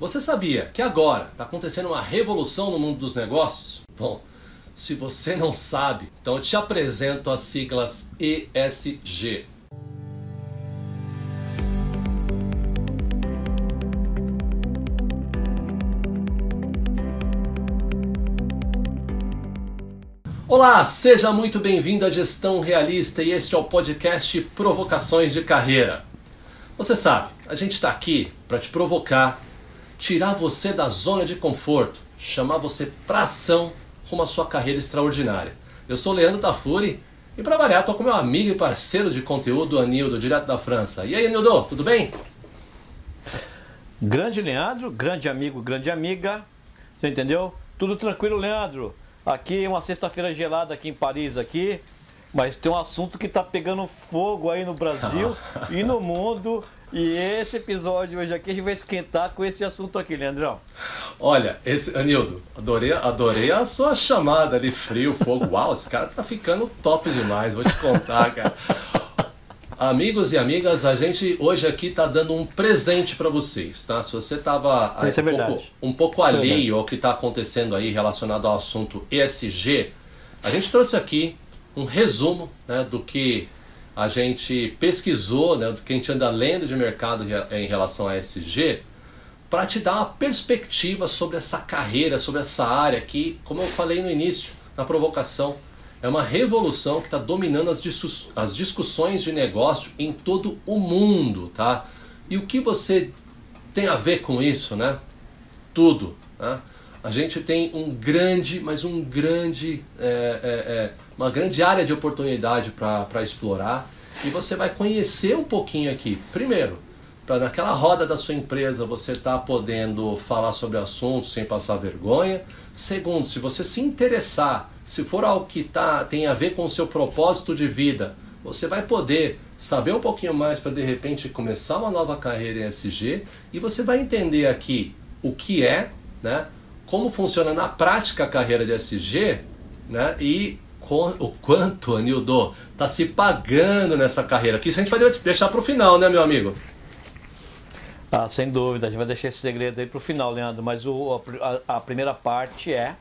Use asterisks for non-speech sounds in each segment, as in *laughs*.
Você sabia que agora está acontecendo uma revolução no mundo dos negócios? Bom, se você não sabe, então eu te apresento as siglas ESG. Olá, seja muito bem-vindo à Gestão Realista e este é o podcast Provocações de Carreira. Você sabe, a gente está aqui para te provocar, tirar você da zona de conforto, chamar você para ação rumo à sua carreira extraordinária. Eu sou Leandro Tafuri e para variar estou com meu amigo e parceiro de conteúdo, Anildo, direto da França. E aí, Anildo, tudo bem? Grande Leandro, grande amigo, grande amiga. Você entendeu? Tudo tranquilo, Leandro. Aqui uma sexta-feira gelada aqui em Paris aqui, mas tem um assunto que está pegando fogo aí no Brasil *laughs* e no mundo. E esse episódio hoje aqui a gente vai esquentar com esse assunto aqui, Leandrão. Olha, esse Anildo, adorei, adorei a sua chamada ali, frio, fogo. Uau, esse cara tá ficando top demais, vou te contar, cara. Amigos e amigas, a gente hoje aqui está dando um presente para vocês, tá? Se você estava é um, pouco, um pouco é alheio ao que está acontecendo aí relacionado ao assunto ESG, a gente trouxe aqui um resumo né, do que a gente pesquisou, né, que a gente anda lendo de mercado em relação a ESG, para te dar uma perspectiva sobre essa carreira, sobre essa área que, como eu falei no início, na provocação, é uma revolução que está dominando as, discuss as discussões de negócio em todo o mundo, tá? E o que você tem a ver com isso, né? Tudo, tá? A gente tem um grande, mas um grande, é, é, é, uma grande área de oportunidade para explorar e você vai conhecer um pouquinho aqui. Primeiro, para naquela roda da sua empresa você tá podendo falar sobre assuntos sem passar vergonha. Segundo, se você se interessar se for algo que tá, tem a ver com o seu propósito de vida, você vai poder saber um pouquinho mais para de repente começar uma nova carreira em SG e você vai entender aqui o que é, né, como funciona na prática a carreira de SG né, e o quanto, Anildo, está se pagando nessa carreira. Que isso a gente vai deixar para o final, né, meu amigo? Ah, sem dúvida, a gente vai deixar esse segredo aí para o final, Leandro. Mas o, a, a primeira parte é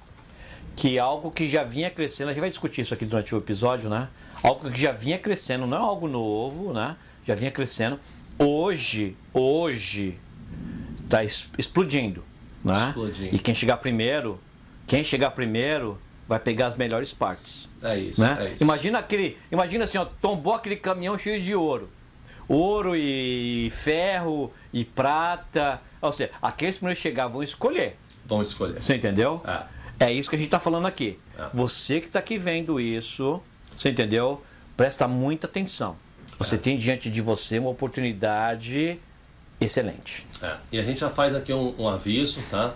que algo que já vinha crescendo, a gente vai discutir isso aqui durante o episódio, né? Algo que já vinha crescendo, não é algo novo, né? Já vinha crescendo. Hoje, hoje está explodindo, né? Explodindo. E quem chegar primeiro, quem chegar primeiro vai pegar as melhores partes. É isso, né? é isso. Imagina aquele, imagina assim, ó, tombou aquele caminhão cheio de ouro. Ouro e ferro e prata. Ou seja, aqueles primeiros chegar vão escolher. Vão escolher. Você entendeu? É. É isso que a gente está falando aqui. É. Você que está aqui vendo isso, você entendeu? Presta muita atenção. Você é. tem diante de você uma oportunidade excelente. É. E a gente já faz aqui um, um aviso, tá?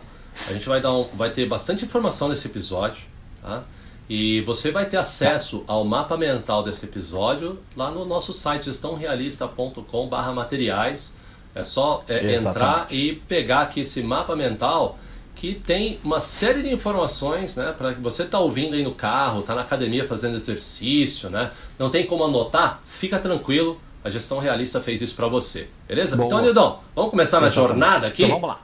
A gente vai, dar um, vai ter bastante informação nesse episódio, tá? E você vai ter acesso ao mapa mental desse episódio lá no nosso site gestãorealista.com/materiais. É só é, entrar e pegar aqui esse mapa mental que tem uma série de informações, né, para que você tá ouvindo aí no carro, tá na academia fazendo exercício, né? Não tem como anotar? Fica tranquilo, a gestão realista fez isso para você. Beleza? Boa. Então, Nildão, vamos começar na jornada aqui? Então, vamos lá.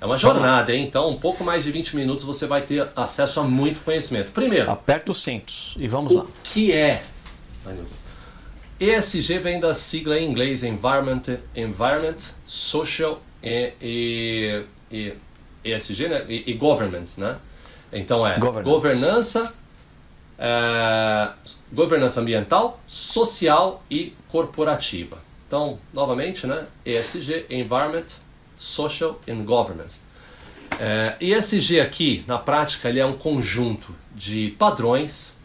É uma jornada, hein? Então, um pouco mais de 20 minutos você vai ter acesso a muito conhecimento. Primeiro, aperta os cintos e vamos o lá. O que é? ESG vem da sigla em inglês Environment, Environment Social e, e, e ESG né? e, e government, né? Então é governance. governança, é, governança ambiental, social e corporativa. Então, novamente, né? ESG, Environment, Social and Governance. É, ESG aqui, na prática, ele é um conjunto de padrões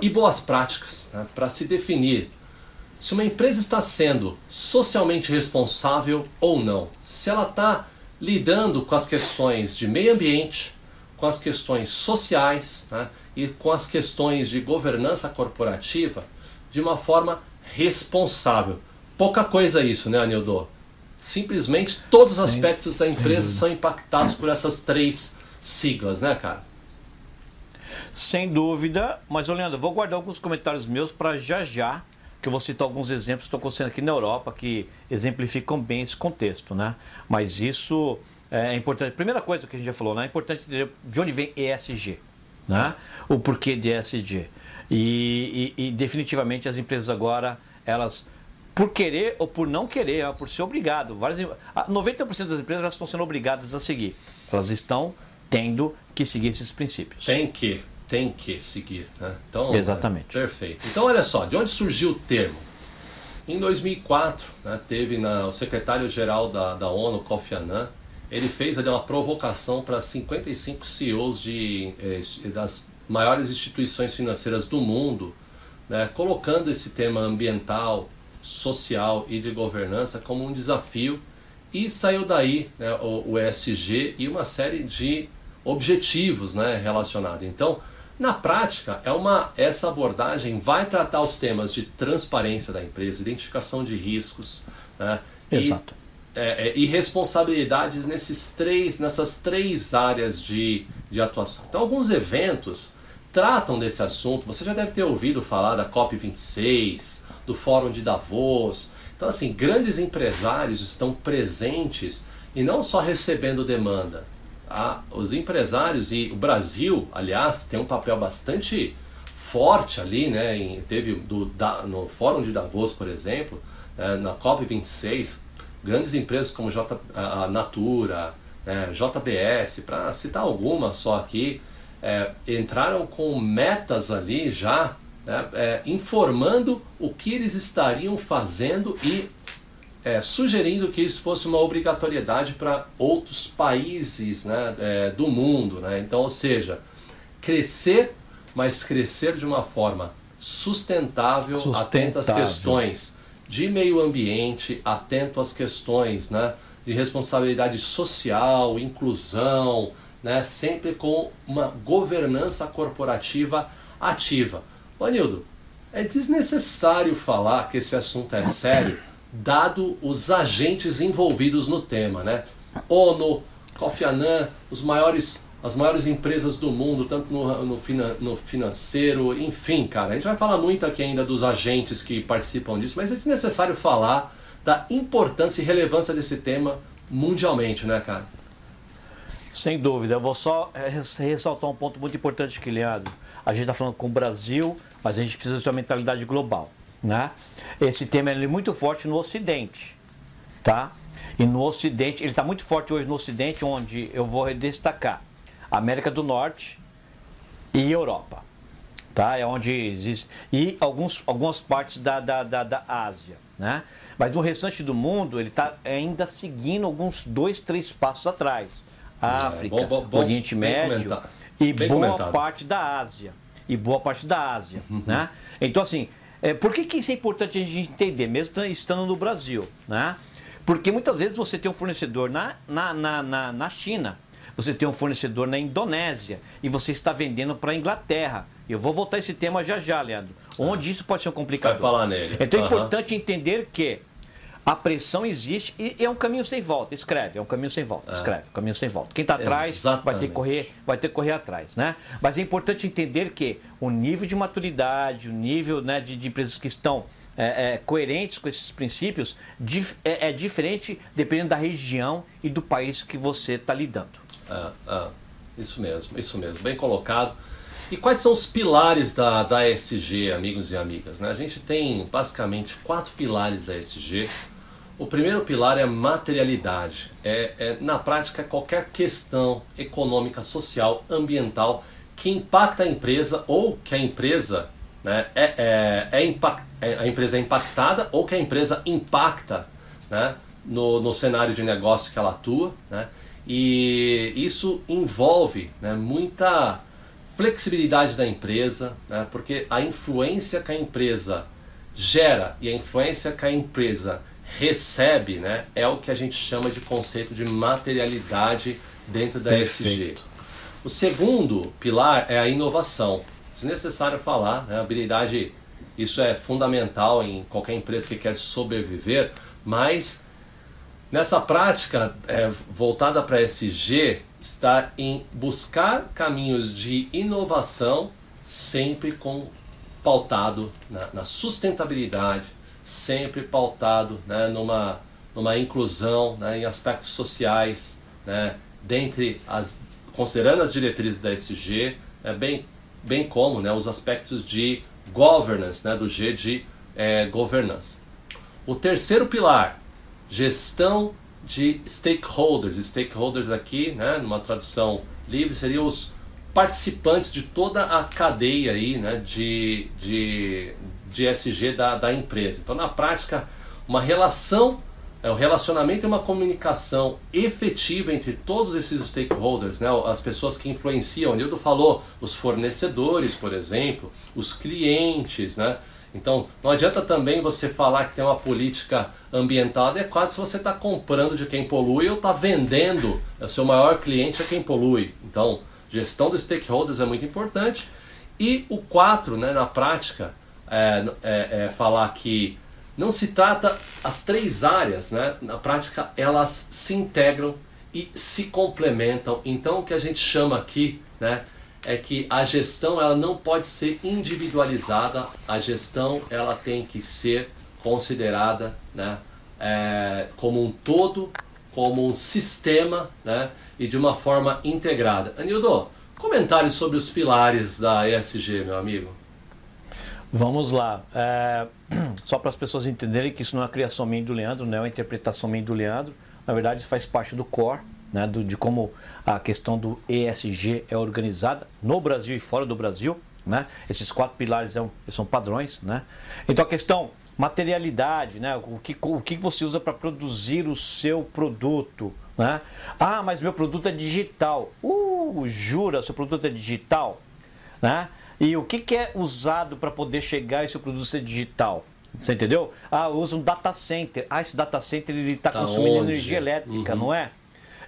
e boas práticas né, para se definir se uma empresa está sendo socialmente responsável ou não. Se ela está lidando com as questões de meio ambiente, com as questões sociais né, e com as questões de governança corporativa de uma forma responsável. Pouca coisa isso, né, Anildo? Simplesmente todos os Sim. aspectos da empresa são impactados por essas três siglas, né, cara? Sem dúvida, mas, Leandro, vou guardar alguns comentários meus para já já que eu vou citar alguns exemplos que estão acontecendo aqui na Europa que exemplificam bem esse contexto, né? Mas isso é importante. Primeira coisa que a gente já falou, né? É importante entender de onde vem ESG, né? O porquê de ESG. E, e, e definitivamente as empresas agora, elas por querer ou por não querer, por ser obrigado. Várias, 90% das empresas já estão sendo obrigadas a seguir. Elas estão tendo que seguir esses princípios. Tem que, tem que seguir. Né? Então, Exatamente. É, perfeito. Então, olha só, de onde surgiu o termo? Em 2004, né, teve na, o secretário-geral da, da ONU, Kofi Annan, ele fez ali uma provocação para 55 CEOs de, eh, das maiores instituições financeiras do mundo, né, colocando esse tema ambiental, social e de governança como um desafio e saiu daí né, o, o, ESG e uma série de objetivos né, relacionados. Então, na prática, é uma, essa abordagem vai tratar os temas de transparência da empresa, identificação de riscos né, Exato. E, é, é, e responsabilidades nesses três, nessas três áreas de, de atuação. Então, alguns eventos tratam desse assunto. Você já deve ter ouvido falar da COP26, do Fórum de Davos. Então, assim, grandes empresários estão presentes e não só recebendo demanda. Tá? Os empresários e o Brasil, aliás, tem um papel bastante forte ali, né? Em, teve do, da, no Fórum de Davos, por exemplo, né, na COP26, grandes empresas como J, a Natura, né, JBS, para citar algumas só aqui, é, entraram com metas ali já né, é, informando o que eles estariam fazendo e é, sugerindo que isso fosse uma obrigatoriedade para outros países né, é, do mundo. Né? Então, ou seja, crescer, mas crescer de uma forma sustentável, sustentável. atento às questões de meio ambiente, atento às questões né, de responsabilidade social, inclusão, né, sempre com uma governança corporativa ativa. Anildo, é desnecessário falar que esse assunto é sério, dado os agentes envolvidos no tema, né? ONU, Kofi Annan, os maiores, as maiores empresas do mundo, tanto no, no, no financeiro, enfim, cara. A gente vai falar muito aqui ainda dos agentes que participam disso, mas é desnecessário falar da importância e relevância desse tema mundialmente, né, cara? Sem dúvida. Eu vou só ressaltar um ponto muito importante, Quiliado. A gente está falando com o Brasil, mas a gente precisa ter uma mentalidade global. Né? Esse tema é muito forte no Ocidente. Tá? E no Ocidente, ele está muito forte hoje no Ocidente, onde eu vou destacar América do Norte e Europa. Tá? É onde existe. E alguns, algumas partes da, da, da, da Ásia. Né? Mas no restante do mundo, ele está ainda seguindo alguns dois, três passos atrás. África, é, bom, bom, Oriente Médio e boa comentado. parte da Ásia. E boa parte da Ásia. Uhum. Né? Então, assim, é, por que, que isso é importante a gente entender, mesmo estando no Brasil? Né? Porque muitas vezes você tem um fornecedor na, na, na, na, na China, você tem um fornecedor na Indonésia e você está vendendo para a Inglaterra. Eu vou voltar a esse tema já já, Leandro. Onde ah. isso pode ser um complicador. Vai falar nele. Então é uhum. importante entender que a pressão existe e é um caminho sem volta. Escreve, é um caminho sem volta. É. Escreve, um caminho sem volta. Quem está atrás vai ter que correr, vai ter que correr atrás, né? Mas é importante entender que o nível de maturidade, o nível né, de, de empresas que estão é, é, coerentes com esses princípios dif, é, é, diferente dependendo da região e do país que você está lidando. É, é, isso mesmo, isso mesmo, bem colocado. E quais são os pilares da, da ESG, amigos e amigas? Né? A gente tem basicamente quatro pilares da ESG o primeiro pilar é materialidade. É, é, na prática, qualquer questão econômica, social, ambiental que impacta a empresa ou que a empresa né, é, é, é, impact, é, a empresa é impactada ou que a empresa impacta né, no, no cenário de negócio que ela atua. Né, e isso envolve né, muita flexibilidade da empresa, né, porque a influência que a empresa gera e a influência que a empresa recebe, né, é o que a gente chama de conceito de materialidade dentro da Perfeito. ESG. O segundo pilar é a inovação. Desnecessário falar, né, habilidade, isso é fundamental em qualquer empresa que quer sobreviver, mas nessa prática é, voltada para ESG está em buscar caminhos de inovação sempre com pautado na, na sustentabilidade, sempre pautado né, numa, numa inclusão né, em aspectos sociais, né, dentre as considerando as diretrizes da SG, é bem, bem como né, os aspectos de governance, né, do G de é, governança. O terceiro pilar, gestão de stakeholders. Stakeholders aqui, né, numa tradução livre, seriam os participantes de toda a cadeia aí, né, de, de, de SG da, da empresa. Então, na prática, uma relação é, o relacionamento e uma comunicação efetiva entre todos esses stakeholders, né, as pessoas que influenciam. O Nildo falou, os fornecedores, por exemplo, os clientes, né? Então, não adianta também você falar que tem uma política ambiental, é quase se você está comprando de quem polui ou está vendendo, o é seu maior cliente é quem polui. Então, gestão dos stakeholders é muito importante. E o 4, né, na prática, é, é, é falar que não se trata as três áreas, né? Na prática, elas se integram e se complementam. Então, o que a gente chama aqui, né, é que a gestão ela não pode ser individualizada. A gestão ela tem que ser considerada, né, é, como um todo, como um sistema, né, e de uma forma integrada. Anildo, comentários sobre os pilares da ESG, meu amigo. Vamos lá. É, *clears throat* só para as pessoas entenderem que isso não é uma criação minha do Leandro, não é uma interpretação minha do Leandro. Na verdade, isso faz parte do core, né, do, de como a questão do ESG é organizada no Brasil e fora do Brasil. Né? Esses quatro pilares são, são padrões. Né? Então a questão materialidade, né? o, que, o que você usa para produzir o seu produto. Né? Ah, mas meu produto é digital. Uh, jura, seu produto é digital? Né? E o que, que é usado para poder chegar esse produto ser digital? Você entendeu? Ah, usa um data center. Ah, esse data center ele está tá consumindo onde? energia elétrica, uhum. não é?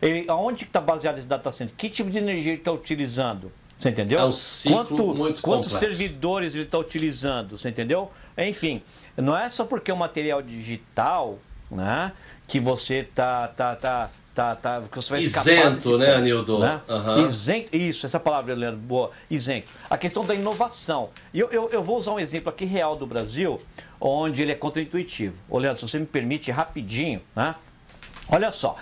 Ele, aonde está baseado esse data center? Que tipo de energia ele está utilizando? Você entendeu? É um ciclo Quanto, muito quantos complexo. servidores ele está utilizando? Você entendeu? Enfim, não é só porque é um material digital, né? Que você tá, tá, tá tá, tá, que você vai Isento, né, Anildo? Né? Uhum. Isento, isso, essa palavra, Leandro, boa, isento. A questão da inovação. Eu, eu, eu, vou usar um exemplo aqui real do Brasil, onde ele é contraintuitivo. Ô, Leandro, se você me permite, rapidinho, né? Olha só,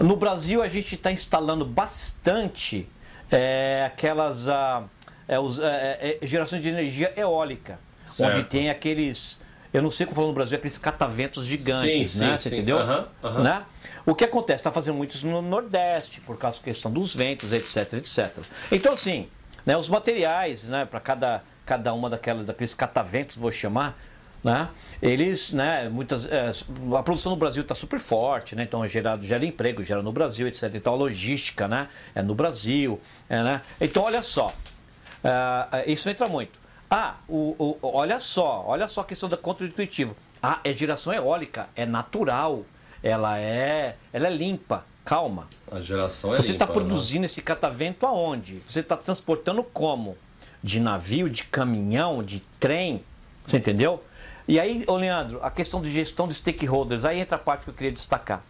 no Brasil a gente está instalando bastante é, aquelas ah, é, os, é, é, gerações de energia eólica, certo. onde tem aqueles eu não sei como falar no Brasil, aqueles cataventos gigantes, sim, né? Sim, Você sim. entendeu? Uhum, uhum. Né? O que acontece? Está fazendo muito isso no Nordeste, por causa da questão dos ventos, etc, etc. Então, assim, né, os materiais, né, para cada, cada uma daquelas, daqueles cataventos, vou chamar, né? Eles, né, muitas, é, a produção no Brasil está super forte, né? Então é gerado, gera emprego, gera no Brasil, etc. Então a logística, né, é no Brasil, é, né? Então olha só, uh, isso entra muito. Ah, o, o, olha só, olha só a questão da contra-intuitivo. Ah, é geração eólica, é natural, ela é, ela é limpa. Calma. A geração é Você está né? produzindo né? esse catavento aonde? Você está transportando como? De navio, de caminhão, de trem? Você entendeu? E aí, ô Leandro, a questão de gestão de stakeholders, aí entra a parte que eu queria destacar.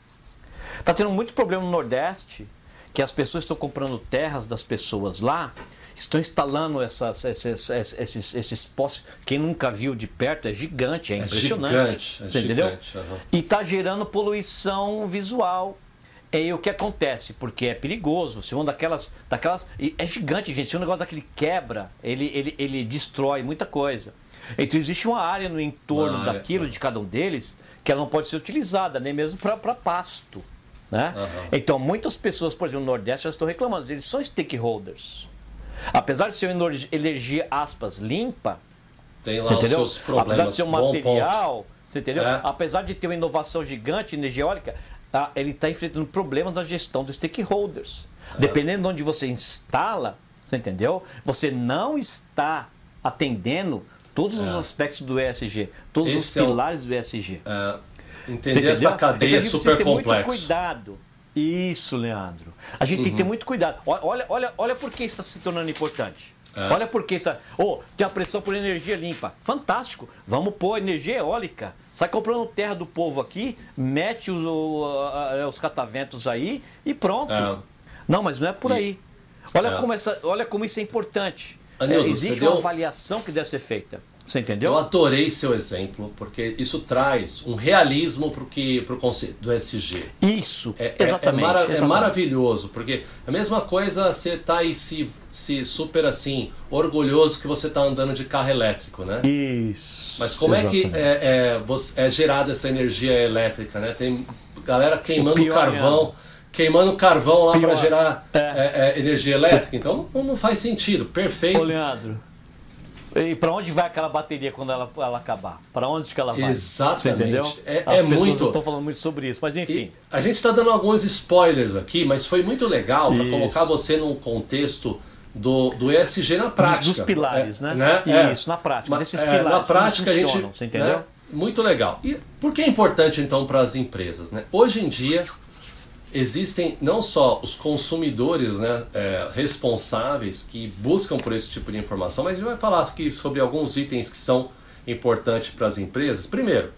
Está tendo muito problema no Nordeste, que as pessoas estão comprando terras das pessoas lá estão instalando essas, esses, esses, esses postes. Quem nunca viu de perto é gigante, é, é impressionante. É gigante, é você entendeu? uhum. E está gerando poluição visual. E o que acontece? Porque é perigoso. Se uma daquelas. daquelas é gigante, gente. Se um negócio daquele quebra, ele, ele, ele destrói muita coisa. Então existe uma área no entorno ah, daquilo, é. de cada um deles, que ela não pode ser utilizada, nem mesmo para pasto. Né? Uhum. Então muitas pessoas, por exemplo, no Nordeste já estão reclamando. Eles são stakeholders. Apesar de ser uma energia, aspas, limpa, tem lá você entendeu? Apesar de ser um material, você entendeu? É. Apesar de ter uma inovação gigante, energia eólica, tá, ele está enfrentando problemas na gestão dos stakeholders. É. Dependendo de onde você instala, você entendeu? Você não está atendendo todos é. os aspectos do ESG, todos Esse os pilares do ESG. É, entender essa cadeia então, super complexa. Muito cuidado. Isso, Leandro. A gente uhum. tem que ter uhum. muito cuidado. Olha, olha, olha por que isso está se tornando importante. É. Olha por que isso. Oh, tem a pressão por energia limpa. Fantástico. Vamos pôr energia eólica. Sai comprando terra do povo aqui, mete os, os cataventos aí e pronto. É. Não, mas não é por aí. Olha, é. como essa, olha como isso é importante. Anildo, é, existe uma avaliação que deve ser feita. Você entendeu? Eu adorei seu exemplo, porque isso traz um realismo para o conceito do SG. Isso, É, é- exatamente, É, mara- é exatamente. maravilhoso, porque é a mesma coisa você tá aí se, se super assim, orgulhoso que você tá andando de carro elétrico, né? Isso. Mas como é que exatamente. é, é, é gerada essa energia elétrica, né? Tem galera queimando carvão. Queimando carvão lá para gerar É. é, é, energia elétrica. Então não, não faz sentido. Perfeito. Ô, Leandro. E pra onde vai aquela bateria quando ela, ela acabar? Pra onde que ela vai? Exatamente. Você entendeu? É- As é pessoas muito- não estão falando muito sobre isso, mas enfim. E a gente está dando alguns spoilers aqui, mas foi muito legal para colocar você num contexto do, do ESG na prática. dos pilares, É, né? É. Isso, na prática, Ma- desses é, pilares, Na prática a gente. você entendeu? né? Muito legal. E por que é importante então para as empresas? Né? Hoje em dia existem não só os consumidores né, é, responsáveis que buscam por esse tipo de informação, mas a gente vai falar aqui sobre alguns itens que são importantes para as empresas. Primeiro,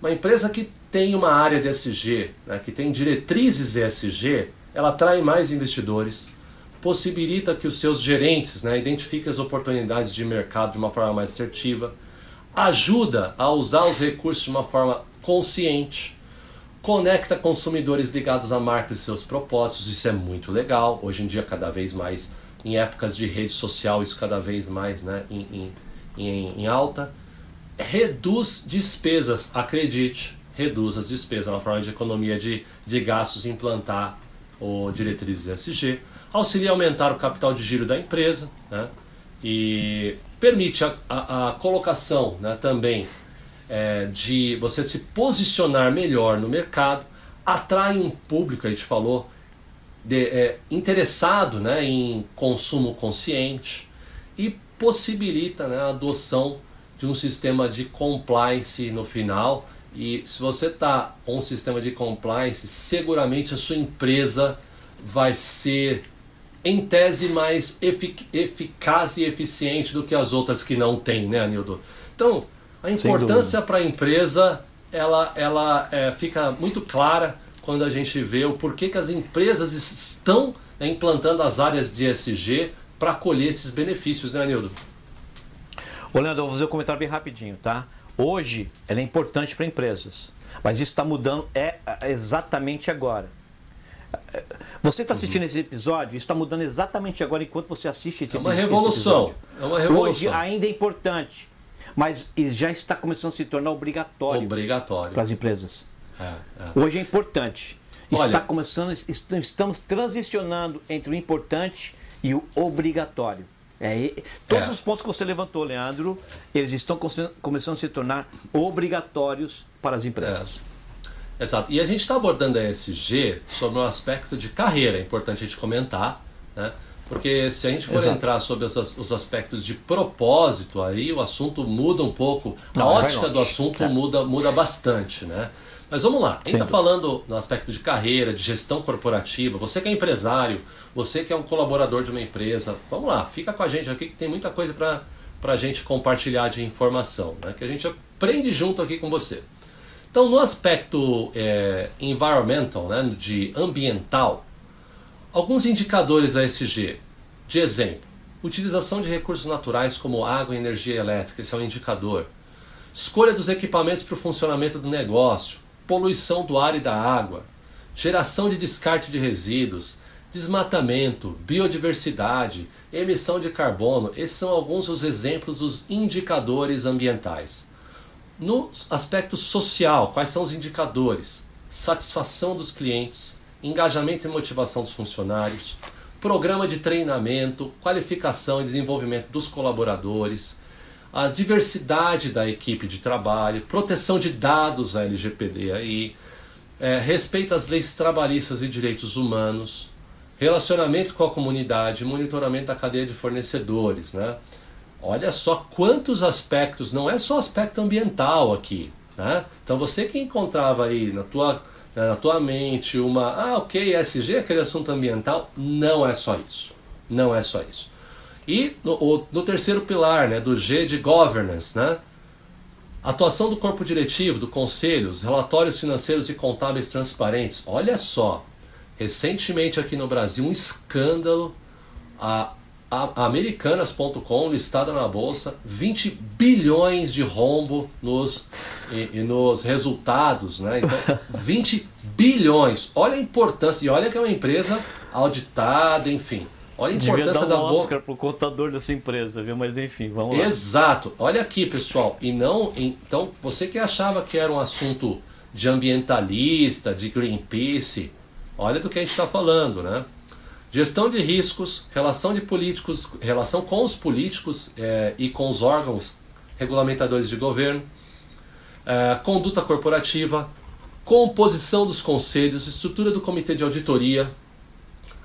uma empresa que tem uma área de SG, né, que tem diretrizes ESG, ela atrai mais investidores, possibilita que os seus gerentes né, identifiquem as oportunidades de mercado de uma forma mais assertiva, ajuda a usar os recursos de uma forma consciente, conecta consumidores ligados à marca e seus propósitos, isso é muito legal. Hoje em dia, cada vez mais, em épocas de rede social, isso cada vez mais né, em, em, em, alta. Reduz despesas, acredite, reduz as despesas, é uma forma de economia de, de gastos implantar o diretrizes ESG, auxilia a aumentar o capital de giro da empresa né, e permite a, a, a colocação né, também é, de você se posicionar melhor no mercado, atrai um público, a gente falou, de, é, interessado né, em consumo consciente e possibilita né, a adoção de um sistema de compliance no final. E se você está com um sistema de compliance, seguramente a sua empresa vai ser, em tese, mais efic eficaz e eficiente do que as outras que não têm, né, Anildo? Então, a importância para a empresa ela, ela é, fica muito clara quando a gente vê o porquê que as empresas estão né, implantando as áreas de ESG para colher esses benefícios, né, Anildo? Ô, Leandro, eu vou fazer um comentário bem rapidinho, tá? Hoje, ela é importante para empresas, mas isso está mudando é é, exatamente agora. Você está assistindo esse episódio, isso está mudando exatamente agora enquanto você assiste esse, É uma revolução. É uma revolução. Hoje ainda é importante, mas já está começando a se tornar obrigatório Obrigatório. para as empresas. É, é. Hoje é importante. Olha- Está começando, est- estamos transicionando entre o importante e o obrigatório. É, todos É. os pontos que você levantou, Leandro, eles estão come- começando a se tornar obrigatórios para as empresas. Exato. E a gente está abordando a ESG sobre um aspecto de carreira, é importante a gente comentar, né? Porque se a gente for Exato. entrar sobre os, as- os aspectos de propósito, aí o assunto muda um pouco, a Não, vai ótica do assunto É. muda, muda bastante, né? Mas vamos lá, está dúvida. falando no aspecto de carreira, de gestão corporativa, você que é empresário, você que é um colaborador de uma empresa, vamos lá, fica com a gente aqui que tem muita coisa para a gente compartilhar de informação, né? que a gente aprende junto aqui com você. Então, no aspecto é, environmental, né, de ambiental, alguns indicadores ASG. De exemplo, utilização de recursos naturais como água e energia elétrica, esse é um indicador. Escolha dos equipamentos para o funcionamento do negócio, poluição do ar e da água, geração de descarte de resíduos, desmatamento, biodiversidade, emissão de carbono. Esses são alguns dos exemplos dos indicadores ambientais. No aspecto social, quais são os indicadores? Satisfação dos clientes, engajamento e motivação dos funcionários, programa de treinamento, qualificação e desenvolvimento dos colaboradores, a diversidade da equipe de trabalho, proteção de dados, a LGPD aí, é, respeito às leis trabalhistas e direitos humanos, relacionamento com a comunidade, monitoramento da cadeia de fornecedores, né? Olha só quantos aspectos, não é só aspecto ambiental aqui, né? Então você que encontrava aí na tua, na tua mente uma, ah, ok, SG, aquele assunto ambiental, não é só isso, não é só isso. E no, no terceiro pilar, né, do G de governance, né? Atuação do corpo diretivo, do conselho, os relatórios financeiros e contábeis transparentes. Olha só, recentemente aqui no Brasil, um escândalo. A Americanas.com, listada na bolsa, 20 bilhões de rombo nos, e, e nos resultados, né? Então, *laughs* 20 bilhões. Olha a importância, e olha que é uma empresa auditada, enfim. Olha a importância Devia dar da um bolsa. Oscar pro contador dessa empresa, viu? Mas enfim, vamos lá. Exato. Olha aqui, pessoal. E não, então, você que achava que era um assunto de ambientalista, de Greenpeace, olha do que a gente está falando, né? Gestão de riscos, relação de políticos, relação com os políticos eh, e com os órgãos regulamentadores de governo, eh, conduta corporativa, composição dos conselhos, estrutura do comitê de auditoria.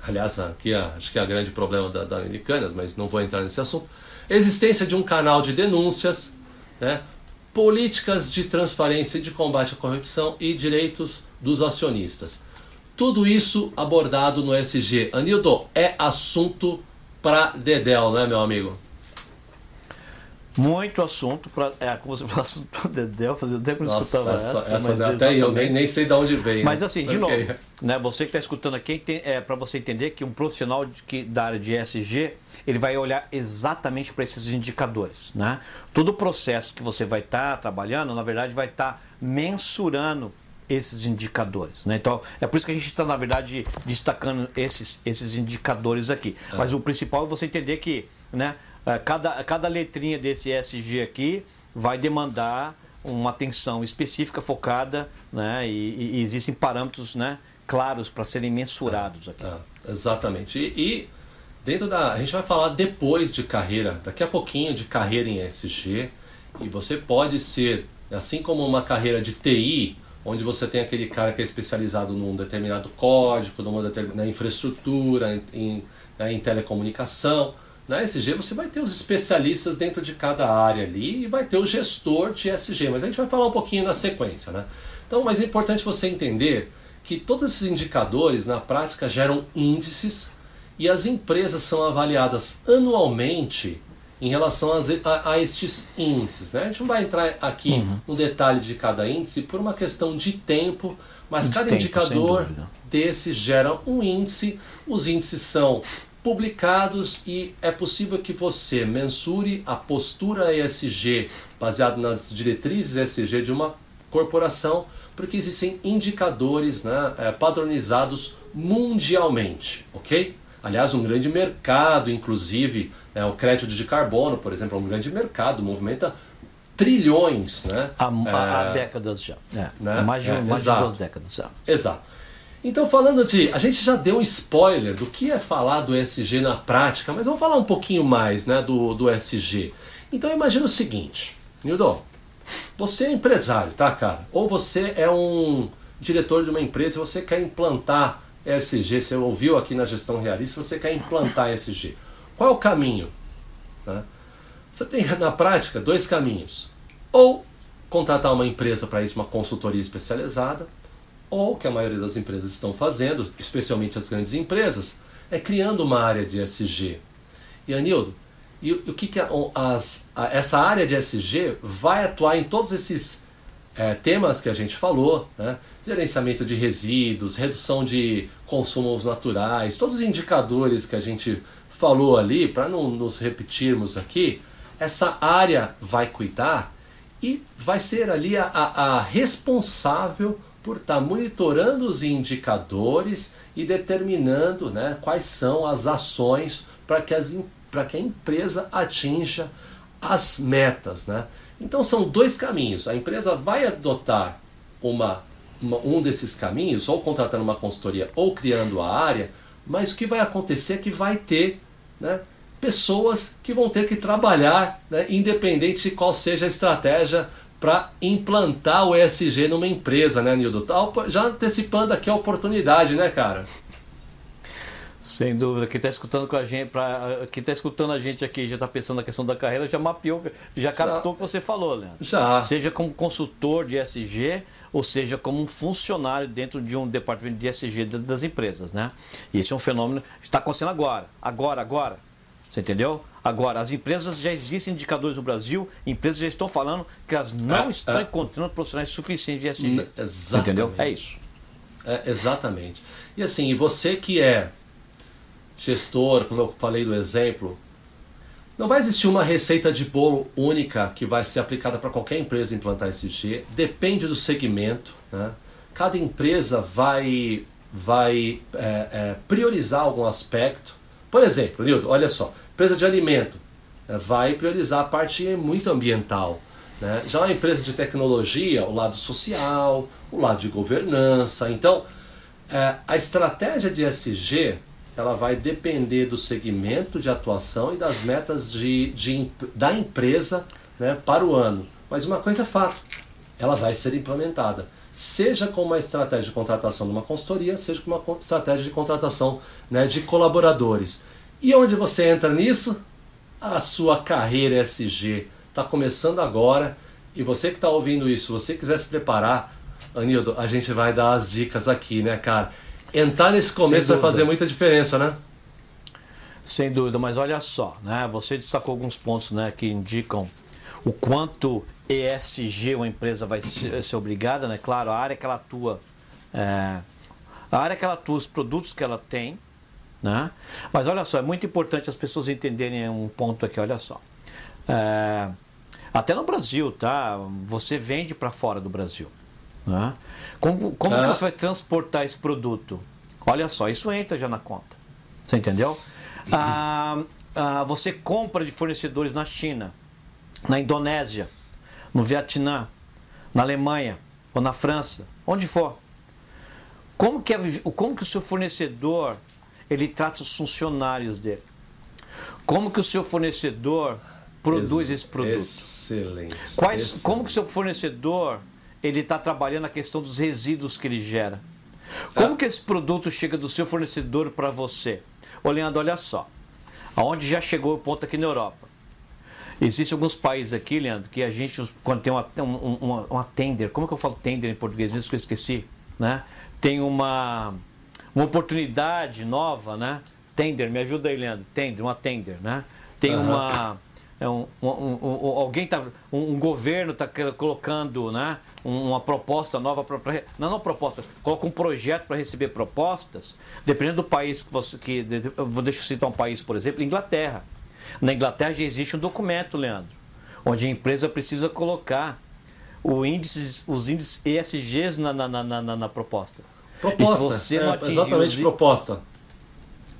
Aliás, aqui é, acho que é o grande problema da, da Americanas, mas não vou entrar nesse assunto. Existência de um canal de denúncias, né? políticas de transparência e de combate à corrupção e direitos dos acionistas. Tudo isso abordado no SG. Anildo, é assunto para Dedel, né, meu amigo? Muito assunto para é, como você *laughs* falou, assunto para Dedéu, fazia tempo que eu não Nossa, escutava essa, essa. essa até eu nem, nem sei de onde veio. Mas assim, de Ok. novo, né, você que está escutando aqui, é, para você entender que um profissional de, que, da área de ESG, ele vai olhar exatamente para esses indicadores. Né? Todo o processo que você vai estar trabalhando, na verdade, vai estar mensurando esses indicadores. Né? Então, é por isso que a gente está, na verdade, destacando esses, esses indicadores aqui. Mas o principal é você entender que né, eh, cada, cada letrinha desse ESG aqui vai demandar uma atenção específica, focada, né? E, e existem parâmetros né, claros para serem mensurados aqui. Ah, exatamente. E, e dentro da. A gente vai falar depois de carreira, daqui a pouquinho de carreira em SG. E você pode ser, assim como uma carreira de TI, onde você tem aquele cara que é especializado num determinado código, numa determinada infraestrutura, em, né, em telecomunicação. Na SG você vai ter os especialistas dentro de cada área ali e vai ter o gestor de SG, mas a gente vai falar um pouquinho na sequência, né? Então, mas é importante você entender que todos esses indicadores na prática geram índices e as empresas são avaliadas anualmente em relação às- a, a estes índices. Né? A gente não vai entrar aqui no detalhe de cada índice por uma questão de tempo, mas De cada tempo, indicador desse gera um índice. Os índices são publicados e é possível que você mensure a postura ESG baseado nas diretrizes ESG de uma corporação, porque existem indicadores né, eh, padronizados mundialmente, ok? Aliás, um grande mercado, inclusive, né, o crédito de carbono, por exemplo, é um grande mercado, movimenta trilhões, né? Há, há- há décadas já. É, né? há mais, de, É, mais de duas décadas já. Exato. Então, falando de. A gente já deu um spoiler do que é falar do SG na prática, mas vamos falar um pouquinho mais né, do, do SG. Então, imagina o seguinte, Nildo, você é empresário, tá, cara? Ou você é um diretor de uma empresa e você quer implantar SG, você ouviu aqui na gestão realista, você quer implantar SG. Qual é o caminho? né? Você tem, na prática, dois caminhos. Ou contratar uma empresa para isso, uma consultoria especializada, ou que a maioria das empresas estão fazendo, especialmente as grandes empresas, é criando uma área de SG. E Anildo, e o que, que a- as- a- essa área de SG vai atuar em todos esses eh, temas que a gente falou, né? gerenciamento de resíduos, redução de consumos naturais, todos os indicadores que a gente falou ali, para não nos repetirmos aqui, essa área vai cuidar e vai ser ali a, a- a responsável por estar monitorando os indicadores e determinando né, quais são as ações para que, que a empresa atinja as metas. Né? Então são dois caminhos. A empresa vai adotar uma, uma- um desses caminhos, ou contratando uma consultoria ou criando a área, mas o que vai acontecer é que vai ter né, pessoas que vão ter que trabalhar, né, independente de qual seja a estratégia para implantar o ESG numa empresa, né, Nildo? Tá Já antecipando aqui a oportunidade, né, cara? Sem dúvida, quem está escutando com a gente, pra, quem tá escutando a gente aqui já está pensando na questão da carreira, já mapeou, já captou o que você falou, Leandro. Já. Seja como consultor de SG, ou seja como um funcionário dentro de um departamento de SG das empresas, né? E esse é um fenômeno que está acontecendo agora, agora, agora. Você entendeu? Agora, as empresas já existem indicadores no Brasil, empresas já estão falando que elas não É, estão é. encontrando profissionais suficientes de SG. Você entendeu? exatamente. É isso. É, exatamente. E assim, você que é gestor, como eu falei do exemplo, não vai existir uma receita de bolo única que vai ser aplicada para qualquer empresa implantar SG. Depende do segmento. Né? Cada empresa vai, vai é, é, priorizar algum aspecto. Por exemplo, olha só, empresa de alimento né, vai priorizar a parte muito ambiental. Né? Já a empresa de tecnologia, o lado social, o lado de governança. Então, é, a estratégia de SG ela vai depender do segmento de atuação e das metas de, de, da empresa né, para o ano. Mas uma coisa é fato, ela vai ser implementada. Seja com uma estratégia de contratação de uma consultoria, seja com uma estratégia de contratação né, de colaboradores. E onde você entra nisso? A sua carreira SG está começando agora. E você que está ouvindo isso, se você quiser se preparar, Anildo, a gente vai dar as dicas aqui, né, cara? Entrar nesse começo vai fazer muita diferença, né? Sem dúvida, mas olha só, né? Você destacou alguns pontos né, que indicam o quanto ESG uma empresa vai ser, ser obrigada, né? Claro, a área que ela atua, é, a área que ela atua, os produtos que ela tem, né? Mas olha só, é muito importante as pessoas entenderem um ponto aqui, olha só. É, até no Brasil, tá? Você vende para fora do Brasil. Né? Como, como que você vai transportar esse produto? Olha só, isso entra já na conta. Você entendeu? Ah, ah, você compra de fornecedores na China, na Indonésia, no Vietnã, na Alemanha ou na França, onde for. Como que, é, como que o seu fornecedor ele trata os funcionários dele? Como que o seu fornecedor produz Ex esse produto? Excelente. Quais, excelente. Como que o seu fornecedor ele está trabalhando a questão dos resíduos que ele gera. Como ah. que esse produto chega do seu fornecedor para você? Olhando, olha só, aonde já chegou o ponto aqui na Europa. Existem alguns países aqui, Leandro, que a gente, quando tem uma, uma, uma tender, como que eu falo tender em português? Mesmo que eu esqueci, né? Tem uma, uma oportunidade nova, né? Tender, me ajuda aí, Leandro. Tender, uma tender, né? Tem uhum. uma é um, um, um, alguém tá, um, governo está colocando né, uma proposta nova para não, não proposta, coloca um projeto para receber propostas, dependendo do país que você que eu vou deixar eu citar um país, por exemplo, Inglaterra. Na Inglaterra já existe um documento, Leandro, onde a empresa precisa colocar o índices, os índices ESGs na, na, na, na, na proposta. Proposta, é, exatamente os... proposta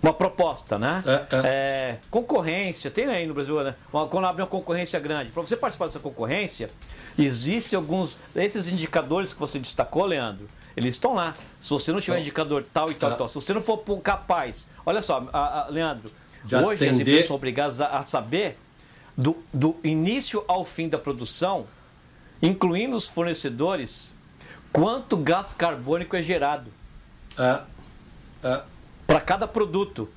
uma proposta, né? É, é. É, concorrência, tem aí no Brasil, né? quando abre uma concorrência grande. Para você participar dessa concorrência, existem alguns. Esses indicadores que você destacou, Leandro, eles estão lá. Se você não tiver indicador tal e tal e tal, se você não for capaz. Olha só, a, a, Leandro, De hoje atender... as empresas são obrigadas a, a saber do, do início ao fim da produção, incluindo os fornecedores, quanto gás carbônico é gerado. É. É para cada produto.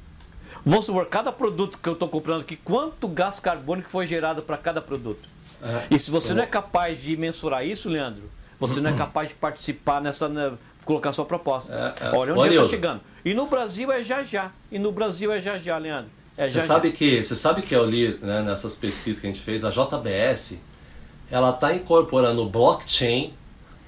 Vamos supor, cada produto que eu estou comprando aqui, quanto gás carbônico foi gerado para cada produto? É, e se você é. não é capaz de mensurar isso, Leandro, você não é capaz de participar nessa. Né, colocar sua proposta. É, é. Olha onde está chegando. E no Brasil é já já. E no Brasil é já já, Leandro. É você sabe já. que você sabe que eu li né, nessas pesquisas que a gente fez, a JBS, ela está incorporando blockchain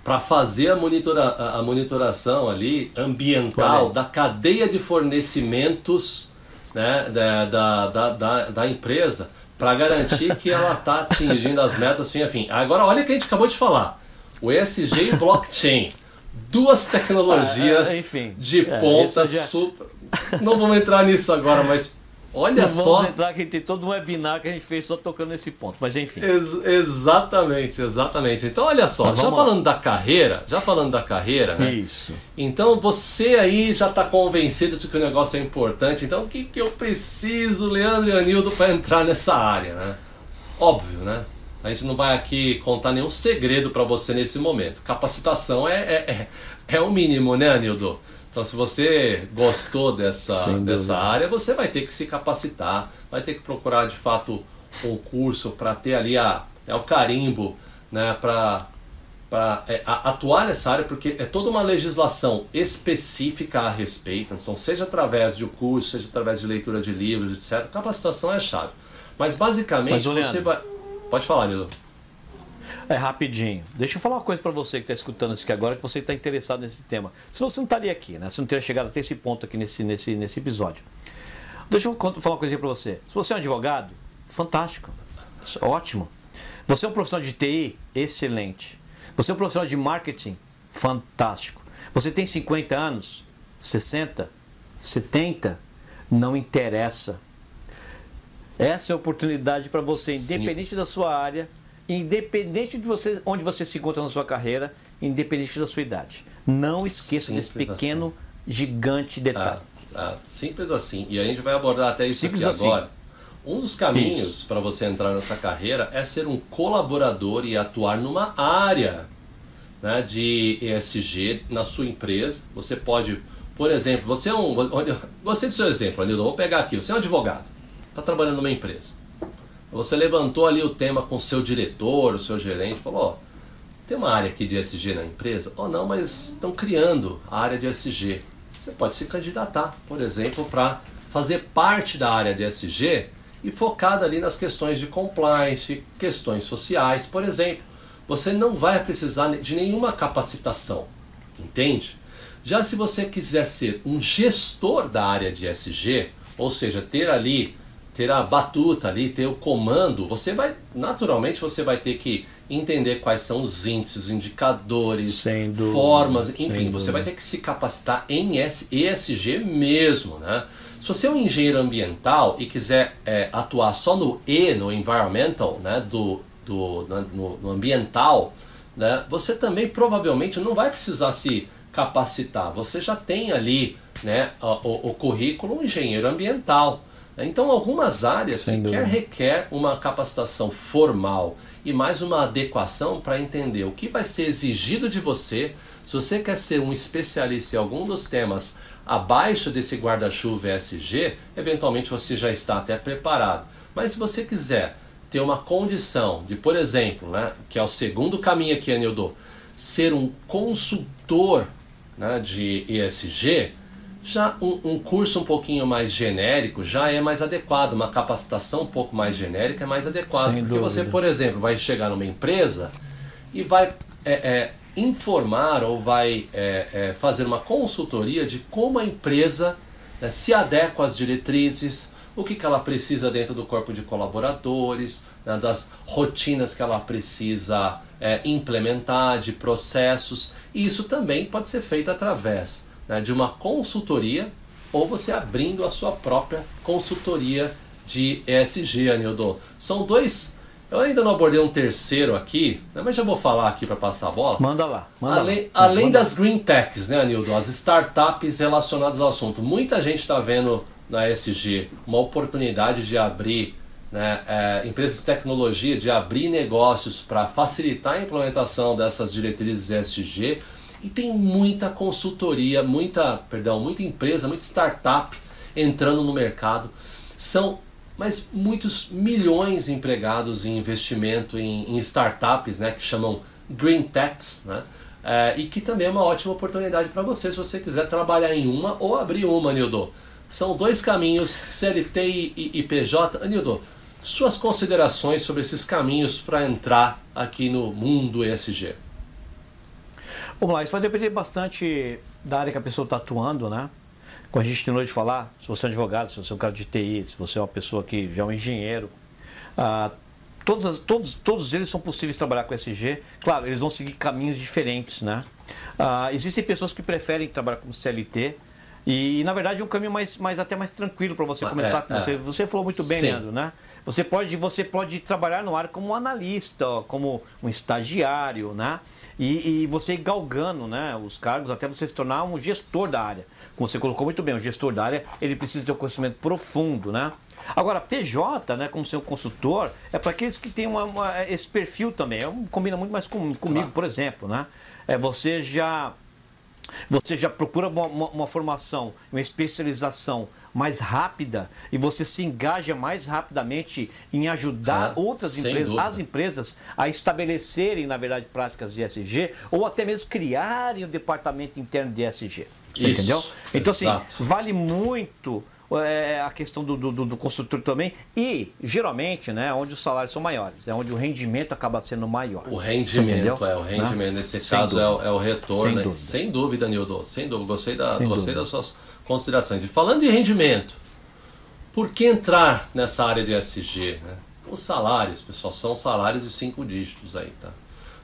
para fazer a, monitora, a, monitoração ali ambiental da cadeia de fornecimentos né, da, da, da, da, da empresa para garantir que ela está atingindo as metas fim a fim. Agora olha o que a gente acabou de falar. O ESG e blockchain. Duas tecnologias ah, enfim, de é, ponta já... super. Não vamos entrar nisso agora, mas Olha não só. Vamos entrar que tem todo um webinar que a gente fez só tocando nesse ponto, mas enfim. Ex exatamente, exatamente. Então olha só, já falando lá. da carreira, já falando da carreira, né? Isso. Então você aí já está convencido de que o negócio é importante. Então o que, que eu preciso, Leandro e Anildo, para entrar nessa área, né? Óbvio, né? A gente não vai aqui contar nenhum segredo para você nesse momento. Capacitação é, é, é, é o mínimo, né, Anildo? Então, se você gostou dessa, dessa área, você vai ter que se capacitar, vai ter que procurar de fato um curso para ter ali a, é o carimbo né, para para é, atuar nessa área, porque é toda uma legislação específica a respeito. Então, seja através de um curso, seja através de leitura de livros, etc. Capacitação é a chave. Mas basicamente Mas, você vai. Pode falar, Nilo. É rapidinho. Deixa eu falar uma coisa para você que está escutando isso aqui agora, que você está interessado nesse tema. Senão você não estaria aqui, né? Você não teria chegado até esse ponto aqui nesse, nesse, nesse episódio. Deixa eu falar uma coisinha para você. Se você é um advogado, fantástico. Ótimo. Você é um profissional de TI? Excelente. Você é um profissional de marketing? Fantástico. Você tem 50 anos? 60? 70? Não interessa. Essa é a oportunidade para você, independente Sim. da sua área, independente de você, onde você se encontra na sua carreira, independente da sua idade. Não esqueça Simples desse pequeno, assim. gigante detalhe. Ah, ah, simples assim. E a gente vai abordar até isso Simples aqui assim. agora. Um dos caminhos para você entrar nessa carreira é ser um colaborador e atuar numa área né, de ESG na sua empresa. Você pode, por exemplo, você é um. Você do seu exemplo, Anildo, vou pegar aqui, você é um advogado, está trabalhando numa empresa. Você levantou ali o tema com o seu diretor, o seu gerente, falou, tem uma área aqui de ESG na empresa? Oh não, mas estão criando a área de ESG. Você pode se candidatar, por exemplo, para fazer parte da área de ESG e focada ali nas questões de compliance, questões sociais, por exemplo. Você não vai precisar de nenhuma capacitação, entende? Já se você quiser ser um gestor da área de SG, ou seja, ter ali, ter a batuta ali, ter o comando, você vai, naturalmente, você vai ter que entender quais são os índices, indicadores, dúvida, formas, enfim, você vai ter que se capacitar em ESG mesmo, né? Se você é um engenheiro ambiental e quiser é, atuar só no E, no environmental, né, do do, no, no ambiental, né, você também provavelmente não vai precisar se capacitar. Você já tem ali né, o, o currículo engenheiro ambiental. Então, algumas áreas sequer requer uma capacitação formal e mais uma adequação para entender o que vai ser exigido de você. Se você quer ser um especialista em algum dos temas abaixo desse guarda-chuva ESG, eventualmente você já está até preparado. Mas se você quiser ter uma condição de, por exemplo, né, que é o segundo caminho aqui, Anildo, ser um consultor né, de ESG, já um, um, curso um pouquinho mais genérico já é mais adequado, uma capacitação um pouco mais genérica é mais adequada. Porque dúvida. você, por exemplo, vai chegar numa empresa e vai é, é, informar ou vai é, é fazer uma consultoria de como a empresa né, se adequa às diretrizes, o que, que ela precisa dentro do corpo de colaboradores, né, das rotinas que ela precisa é, implementar, de processos. E isso também pode ser feito através né, de uma consultoria ou você abrindo a sua própria consultoria de ESG, Anildo. São dois. Eu ainda não abordei um terceiro aqui, né, mas já vou falar aqui para passar a bola. Manda lá. Manda além lá. além manda das green techs, né, Anildo? As startups relacionadas ao assunto. Muita gente está vendo na ESG uma oportunidade de abrir né, é, empresas de tecnologia, de abrir negócios para facilitar a implementação dessas diretrizes ESG e tem muita consultoria, muita, perdão, muita empresa, muita startup entrando no mercado. São mas muitos milhões empregados em investimento em, em startups, né, que chamam green techs, né, é, e que também é uma ótima oportunidade para você se você quiser trabalhar em uma ou abrir uma, Nildo. São dois caminhos, CLT e, e PJ. Anildo, suas considerações sobre esses caminhos para entrar aqui no mundo ESG. Vamos lá, isso vai depender bastante da área que a pessoa está atuando, né? Como a gente tem de falar, se você é um advogado, se você é um cara de TI, se você é uma pessoa que já é um engenheiro, ah, todos, as, todos, todos eles são possíveis trabalhar com ESG. Claro, eles vão seguir caminhos diferentes, né? Ah, existem pessoas que preferem trabalhar com CLT, e, na verdade, é um caminho mais, mais até mais tranquilo para você começar. É, você, é. você falou muito bem, Sim. Leandro, né? Você pode, você pode trabalhar no ar como um analista, como um estagiário, né? E, e, você galgando né, os cargos até você se tornar um gestor da área. Como você colocou muito bem, um gestor da área, ele precisa ter um conhecimento profundo, né? Agora, PJ, né, como ser um consultor, é para aqueles que têm uma, uma, esse perfil também. É combina muito mais com, comigo, claro. por exemplo, né? É, você já você já procura uma, uma, uma, formação, uma especialização mais rápida e você se engaja mais rapidamente em ajudar ah, outras empresas, dúvida. as empresas, a estabelecerem, na verdade, práticas de ESG ou até mesmo criarem o um departamento interno de ESG. Isso, entendeu? Então, assim, exato. assim, vale muito é, a questão do, do, do, construtor também e geralmente né onde os salários são maiores é onde o rendimento acaba sendo maior o rendimento é o rendimento né? nesse Sem caso é o, é o, retorno sem, né? dúvida. Sem dúvida Nildo sem dúvida gostei, da, gostei das suas considerações e falando de rendimento por que entrar nessa área de SG? Né? Os salários, pessoal, são salários de cinco dígitos aí, tá?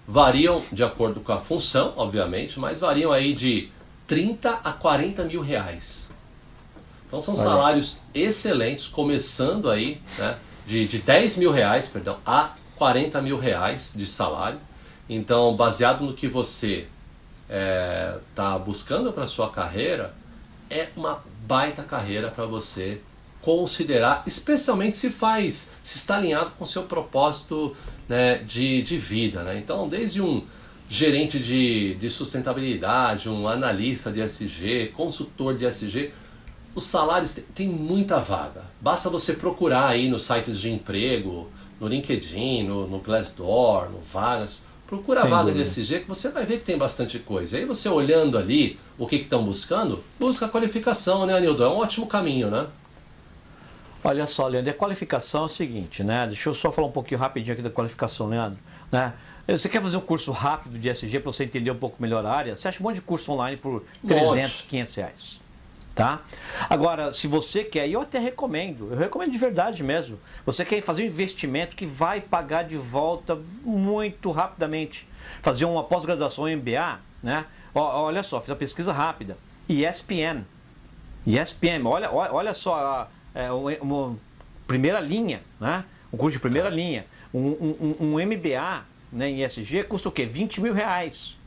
Variam de acordo com a função, obviamente, mas variam aí de 30 a 40 mil reais. Então são Olha. salários excelentes, começando aí, né, de, de 10 mil reais, perdão, a 40 mil reais de salário. Então, baseado no que você está é, tá buscando para sua carreira, é uma baita carreira para você considerar, especialmente se faz, se está alinhado com o seu propósito né, de, de vida. Né? Então, desde um gerente de, de sustentabilidade, um analista de SG, consultor de SG, os salários tem muita vaga. Basta você procurar aí nos sites de emprego, no LinkedIn, no, no Glassdoor, no Vagas. Procura Sem a vaga dúvida. de SG que você vai ver que tem bastante coisa. Aí você olhando ali o que estão buscando, busca a qualificação, né, Anildo? É um ótimo caminho, né? Olha só, Leandro, a qualificação é o seguinte, né? Deixa eu só falar um pouquinho rapidinho aqui da qualificação, Leandro. Né? Você quer fazer um curso rápido de SG para você entender um pouco melhor a área? Você acha um monte de curso online por 300, 500 reais. Tá? Agora, se você quer, eu até recomendo, eu recomendo de verdade mesmo. Você quer fazer um investimento que vai pagar de volta muito rapidamente. Fazer uma pós-graduação em MBA, né? Olha só, fiz a pesquisa rápida. ESPN. ESPN, olha, olha só, é, uma, uma primeira linha, né? Um curso de primeira linha. Um, um, um MBA né, em ESG custa o quê? 20 mil reais.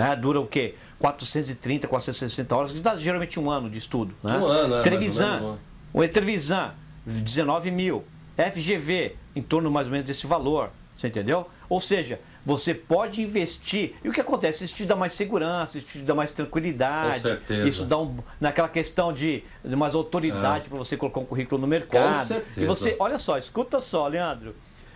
Né? Dura o quê? 430, 460 horas, que dá geralmente um ano de estudo. Né? Um ano, é, Trevisan, o Trevisan, 19 mil. FGV, em torno mais ou menos desse valor. Você entendeu? Ou seja, você pode investir. E o que acontece? Isso te dá mais segurança, isso te dá mais tranquilidade. Com certeza. Isso dá um, naquela questão de, de mais autoridade é. para você colocar um currículo no mercado. Com certeza. E você, olha só, escuta só, Leandro.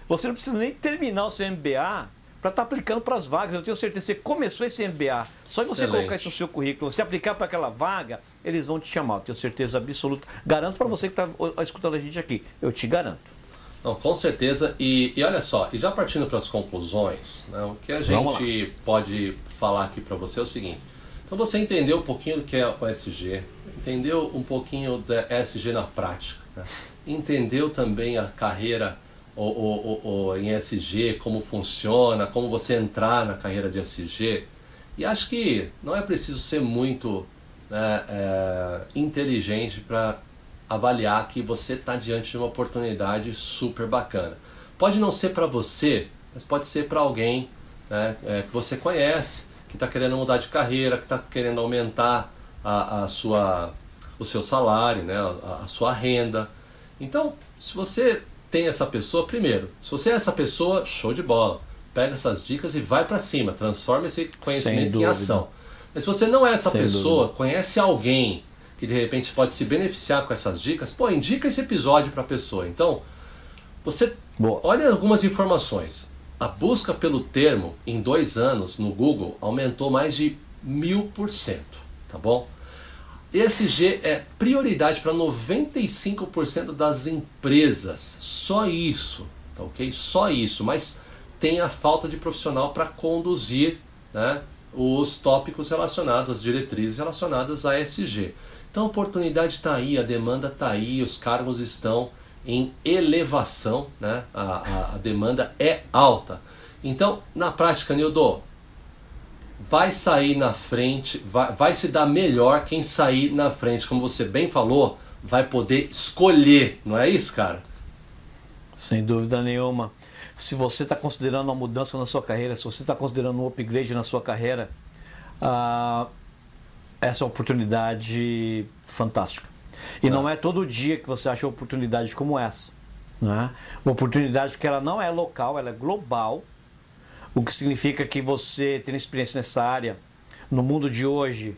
Você não precisa nem terminar o seu MBA para estar tá aplicando para as vagas. Eu tenho certeza, você começou esse MBA, só de você Excelente. colocar isso no seu currículo, você aplicar para aquela vaga, eles vão te chamar. Eu tenho certeza absoluta. Garanto para você que está escutando a gente aqui. Eu te garanto. Não, com certeza. E, e olha só, e já partindo para as conclusões, né, o que a gente pode falar aqui para você é o seguinte. Então você entendeu um pouquinho do que é o SG, entendeu um pouquinho da SG na prática, né? entendeu também a carreira ou, ou, ou, em SG, como funciona, como você entrar na carreira de SG. E acho que não é preciso ser muito né, é, inteligente para avaliar que você está diante de uma oportunidade super bacana. Pode não ser para você, mas pode ser para alguém né, é, que você conhece, que está querendo mudar de carreira, que está querendo aumentar a, a, sua, o seu salário, né, a, a sua renda. Então, se você tem essa pessoa, primeiro, se você é essa pessoa, show de bola. Pega essas dicas e vai para cima, transforma esse conhecimento em ação. Mas se você não é essa Sem pessoa, dúvida. conhece alguém que de repente pode se beneficiar com essas dicas, pô, indica esse episódio para a pessoa. Então, você Boa. olha algumas informações. A busca pelo termo em dois anos no Google aumentou mais de mil por cento, tá bom? ESG é prioridade para 95% das empresas. Só isso, tá ok? Só isso. Mas tem a falta de profissional para conduzir né, os tópicos relacionados, as diretrizes relacionadas a ESG. Então a oportunidade está aí, a demanda está aí, os cargos estão em elevação, né? a, a, a demanda é alta. Então, na prática, Nildo, vai sair na frente, vai, vai se dar melhor quem sair na frente. Como você bem falou, vai poder escolher, não é isso, cara? Sem dúvida nenhuma. Se você está considerando uma mudança na sua carreira, se você está considerando um upgrade na sua carreira, ah, essa é uma oportunidade fantástica. E é. não é todo dia que você acha uma oportunidade como essa. Né? Uma oportunidade que ela não é local, ela é global o que significa que você tendo experiência nessa área, no mundo de hoje,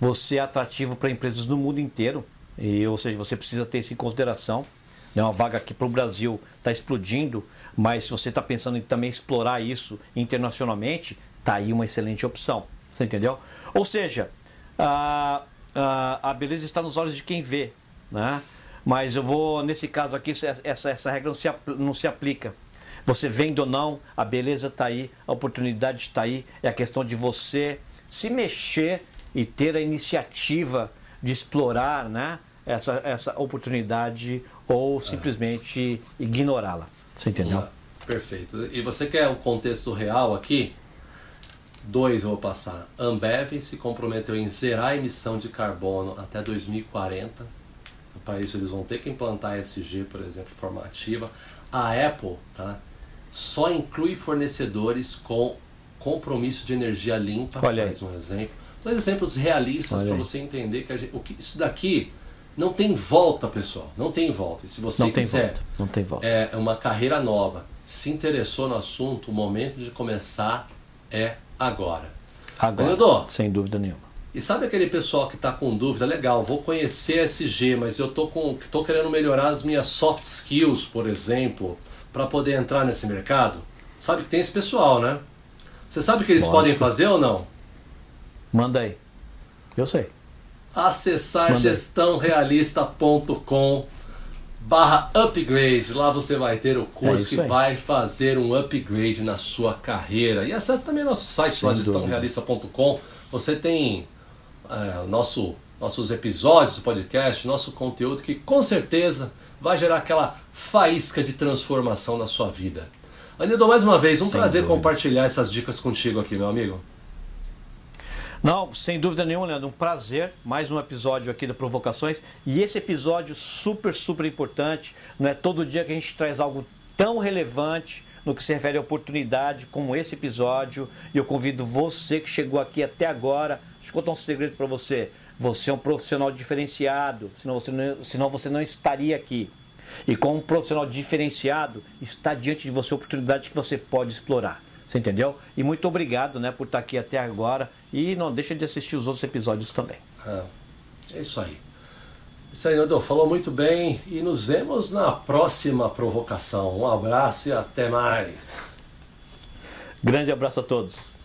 você é atrativo para empresas no mundo inteiro, e, ou seja, você precisa ter isso em consideração. É uma vaga que para o Brasil está explodindo, mas se você está pensando em também explorar isso internacionalmente, está aí uma excelente opção. Você entendeu? Ou seja, a, a, a beleza está nos olhos de quem vê, né? Mas eu vou, nesse caso aqui, essa, essa regra não se, não se aplica. Você vende ou não, a beleza está aí, a oportunidade está aí. É a questão de você se mexer e ter a iniciativa de explorar né, essa, essa oportunidade ou simplesmente ignorá-la. Você entendeu? Ah, perfeito. E você quer o contexto real aqui? Dois eu vou passar. Ambev se comprometeu em zerar a emissão de carbono até 2040. Para isso eles vão ter que implantar SG, por exemplo, formativa. A Apple tá, só inclui fornecedores com compromisso de energia limpa, Olha mais um exemplo. Dois exemplos realistas para você entender que, gente, o que isso daqui não tem volta, pessoal. Não tem volta. E se você não quiser tem volta. Não tem volta. É uma carreira nova, se interessou no assunto, o momento de começar é agora. Agora, Leandro, sem dúvida nenhuma. E sabe aquele pessoal que está com dúvida? Legal, vou conhecer SG, mas eu tô com, tô querendo melhorar as minhas soft skills, por exemplo, para poder entrar nesse mercado. Sabe que tem esse pessoal, né? Você sabe o que eles Lógico. podem fazer ou não? Manda aí. Eu sei. Acessar gestãorealista.com barra upgrade. Lá você vai ter o curso É que aí. vai fazer um upgrade na sua carreira. E acesse também nosso site Sem lá, gestãorealista.com. Você tem é, nosso, nossos episódios do podcast, nosso conteúdo que com certeza vai gerar aquela faísca de transformação na sua vida. Anildo, mais uma vez, um Sem prazer dúvida. compartilhar essas dicas contigo aqui, meu amigo. Não, sem dúvida nenhuma, Leandro, um prazer. Mais um episódio aqui do Provocações. E esse episódio super, super importante. Não é todo dia que a gente traz algo tão relevante no que se refere à oportunidade como esse episódio. E eu convido você que chegou aqui até agora. Deixa eu contar um segredo para você. Você é um profissional diferenciado, senão você, não, senão você não estaria aqui. E como um profissional diferenciado, está diante de você oportunidade que você pode explorar. Você entendeu? E muito obrigado né, por estar aqui até agora. E não deixa de assistir os outros episódios também. É, é isso aí. Isso aí, Nodô. Falou muito bem e nos vemos na próxima provocação. Um abraço e até mais. Grande abraço a todos.